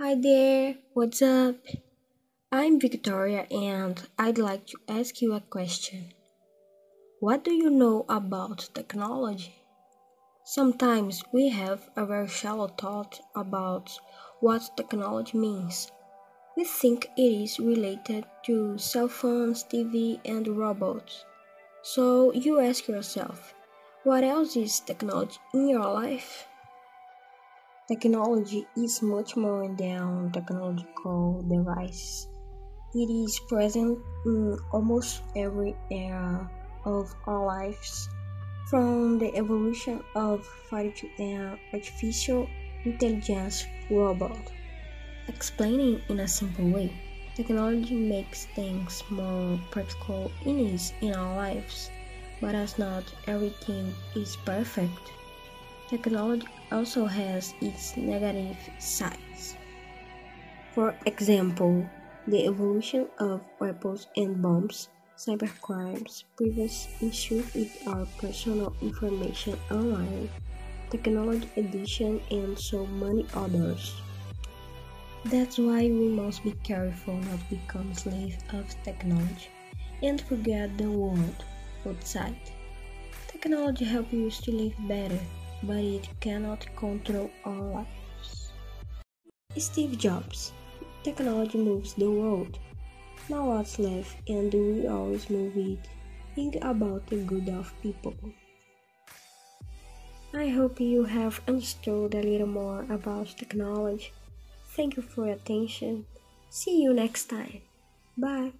Hi there, what's up? I'm Victoria and I'd like to ask you a question. What do you know about technology? Sometimes we have a very shallow thought about what technology means. We think it is related to cell phones, TV, and robots. So you ask yourself, what else is technology in your life? Technology is much more than technological devices. It is present in almost every area of our lives, from the evolution of artificial intelligence robot. Explaining in a simple way, technology makes things more practical in our lives, but as not everything is perfect. Technology also has its negative sides. For example, the evolution of weapons and bombs, cybercrimes, privacy issues with our personal information online, technology addiction, and so many others. That's why we must be careful not to become slaves of technology and forget the world outside. Technology helps us to live better but it cannot control our lives. Steve Jobs Technology moves the world. Now what's left and we always move it? Think about the good of people. I hope you have understood a little more about technology. Thank you for your attention. See you next time. Bye.